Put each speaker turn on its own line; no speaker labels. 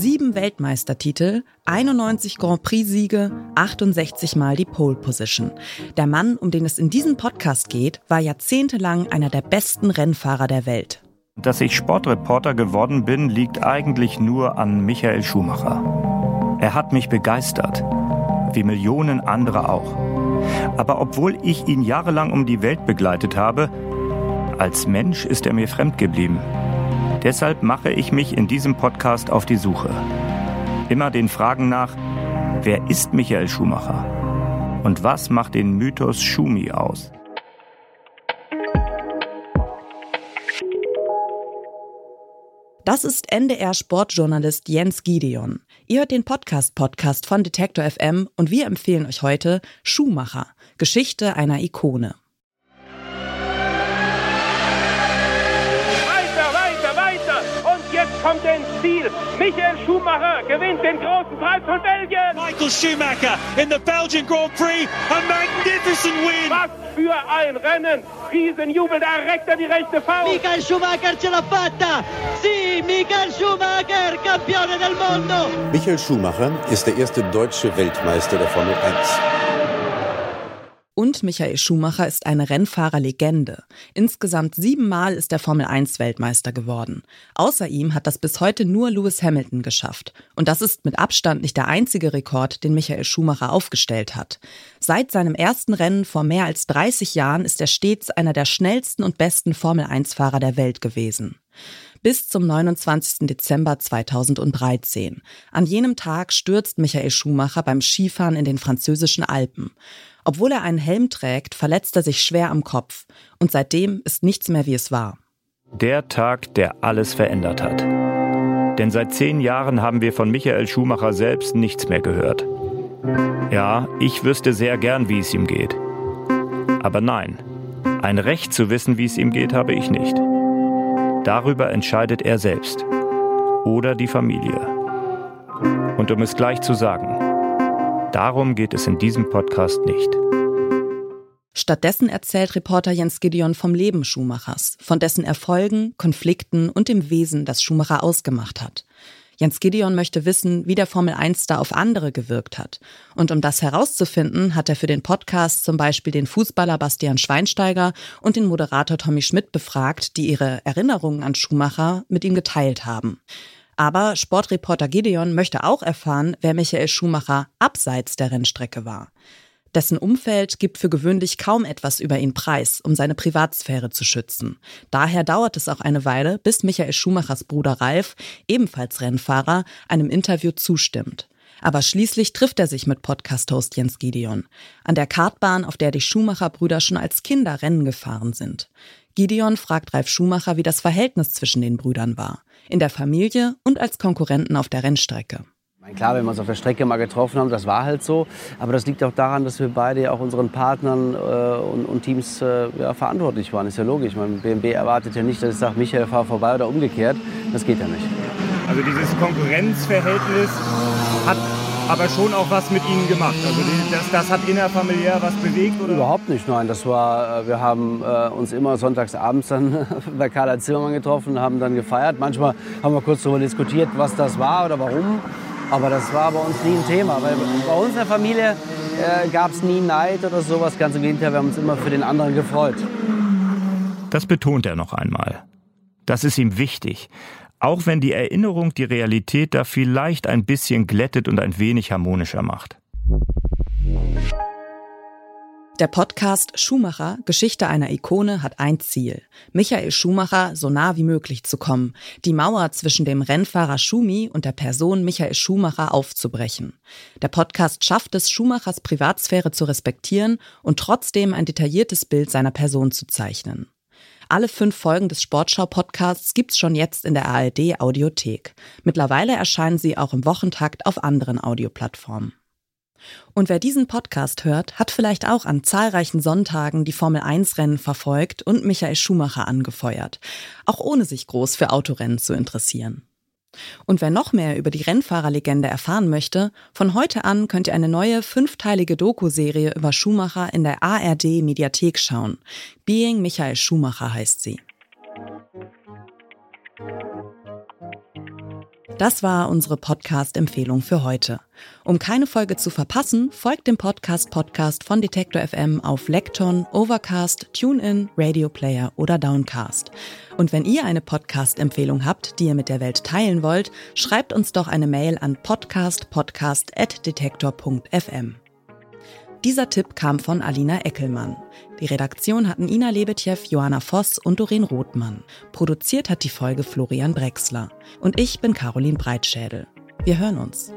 Sieben Weltmeistertitel, 91 Grand Prix-Siege, 68 Mal die Pole Position. Der Mann, um den es in diesem Podcast geht, war jahrzehntelang einer der besten Rennfahrer der Welt.
Dass ich Sportreporter geworden bin, liegt eigentlich nur an Michael Schumacher. Er hat mich begeistert, wie Millionen andere auch. Aber obwohl ich ihn jahrelang um die Welt begleitet habe, als Mensch ist er mir fremd geblieben. Deshalb mache ich mich in diesem Podcast auf die Suche. Immer den Fragen nach, wer ist Michael Schumacher? Und was macht den Mythos Schumi aus?
Das ist NDR-Sportjournalist Jens Gideon. Ihr hört den Podcast-Podcast von Detektor FM und wir empfehlen euch heute Schumacher, Geschichte einer Ikone.
Michael Schumacher gewinnt den großen Preis von Belgien.
Michael Schumacher in the Belgian Grand Prix. A magnificent win.
Was für ein Rennen. Riesenjubel, da reckt er die rechte Faust.
Michael Schumacher ce l'ha fatta. Sì, Michael Schumacher, campione del mondo.
Michael Schumacher ist der erste deutsche Weltmeister der Formel 1
und Michael Schumacher ist eine Rennfahrerlegende. Insgesamt siebenmal ist er Formel 1 Weltmeister geworden. Außer ihm hat das bis heute nur Lewis Hamilton geschafft. Und das ist mit Abstand nicht der einzige Rekord, den Michael Schumacher aufgestellt hat. Seit seinem ersten Rennen vor mehr als 30 Jahren ist er stets einer der schnellsten und besten Formel 1 Fahrer der Welt gewesen bis zum 29. Dezember 2013. An jenem Tag stürzt Michael Schumacher beim Skifahren in den französischen Alpen. Obwohl er einen Helm trägt, verletzt er sich schwer am Kopf und seitdem ist nichts mehr wie es war.
Der Tag, der alles verändert hat. Denn seit zehn Jahren haben wir von Michael Schumacher selbst nichts mehr gehört. Ja, ich wüsste sehr gern, wie es ihm geht. Aber nein, ein Recht zu wissen, wie es ihm geht, habe ich nicht. Darüber entscheidet er selbst. Oder die Familie. Und um es gleich zu sagen, Darum geht es in diesem Podcast nicht.
Stattdessen erzählt Reporter Jens Gideon vom Leben Schumachers, von dessen Erfolgen, Konflikten und dem Wesen, das Schumacher ausgemacht hat. Jens Gideon möchte wissen, wie der Formel 1-Star auf andere gewirkt hat. Und um das herauszufinden, hat er für den Podcast zum Beispiel den Fußballer Bastian Schweinsteiger und den Moderator Tommy Schmidt befragt, die ihre Erinnerungen an Schumacher mit ihm geteilt haben. Aber Sportreporter Gideon möchte auch erfahren, wer Michael Schumacher abseits der Rennstrecke war. Dessen Umfeld gibt für gewöhnlich kaum etwas über ihn preis, um seine Privatsphäre zu schützen. Daher dauert es auch eine Weile, bis Michael Schumachers Bruder Ralf, ebenfalls Rennfahrer, einem Interview zustimmt. Aber schließlich trifft er sich mit Podcast-Host Jens Gideon an der Kartbahn, auf der die Schumacher-Brüder schon als Kinder Rennen gefahren sind. Gideon fragt Ralf Schumacher, wie das Verhältnis zwischen den Brüdern war in der Familie und als Konkurrenten auf der Rennstrecke.
Klar, wenn wir uns auf der Strecke mal getroffen haben, das war halt so. Aber das liegt auch daran, dass wir beide auch unseren Partnern äh, und, und, Teams äh, ja, verantwortlich waren. Ist ja logisch. Mein BMW erwartet ja nicht, dass ich sage, Michael, fahr vorbei oder umgekehrt. Das geht ja nicht.
Also dieses Konkurrenzverhältnis hat aber schon auch was mit Ihnen gemacht. Also das, das hat innerfamiliär was bewegt? Oder?
Überhaupt nicht, nein. Das war, äh, wir haben äh, uns immer sonntags abends dann bei Karl Zimmermann getroffen haben dann gefeiert. Manchmal haben wir kurz darüber diskutiert, was das war oder warum. Aber das war bei uns nie ein Thema. Weil bei uns in der Familie äh, gab es nie Neid oder sowas. Ganz im Gegenteil, wir haben uns immer für den anderen gefreut.
Das betont er noch einmal. Das ist ihm wichtig. Auch wenn die Erinnerung die Realität da vielleicht ein bisschen glättet und ein wenig harmonischer macht.
Der Podcast Schumacher, Geschichte einer Ikone, hat ein Ziel. Michael Schumacher so nah wie möglich zu kommen, die Mauer zwischen dem Rennfahrer Schumi und der Person Michael Schumacher aufzubrechen. Der Podcast schafft es, Schumachers Privatsphäre zu respektieren und trotzdem ein detailliertes Bild seiner Person zu zeichnen. Alle fünf Folgen des Sportschau-Podcasts gibt's schon jetzt in der ARD Audiothek. Mittlerweile erscheinen sie auch im Wochentakt auf anderen Audioplattformen. Und wer diesen Podcast hört, hat vielleicht auch an zahlreichen Sonntagen die Formel 1 Rennen verfolgt und Michael Schumacher angefeuert, auch ohne sich groß für Autorennen zu interessieren. Und wer noch mehr über die Rennfahrerlegende erfahren möchte, von heute an könnt ihr eine neue fünfteilige Doku-Serie über Schumacher in der ARD Mediathek schauen. Being Michael Schumacher heißt sie. Das war unsere Podcast-Empfehlung für heute. Um keine Folge zu verpassen, folgt dem Podcast Podcast von Detektor FM auf Lekton, Overcast, TuneIn, Radio Player oder Downcast. Und wenn ihr eine Podcast-Empfehlung habt, die ihr mit der Welt teilen wollt, schreibt uns doch eine Mail an podcastpodcast@detektor.fm. Dieser Tipp kam von Alina Eckelmann. Die Redaktion hatten Ina Lebetjew, Johanna Voss und Doreen Rothmann. Produziert hat die Folge Florian Brexler. Und ich bin Caroline Breitschädel. Wir hören uns.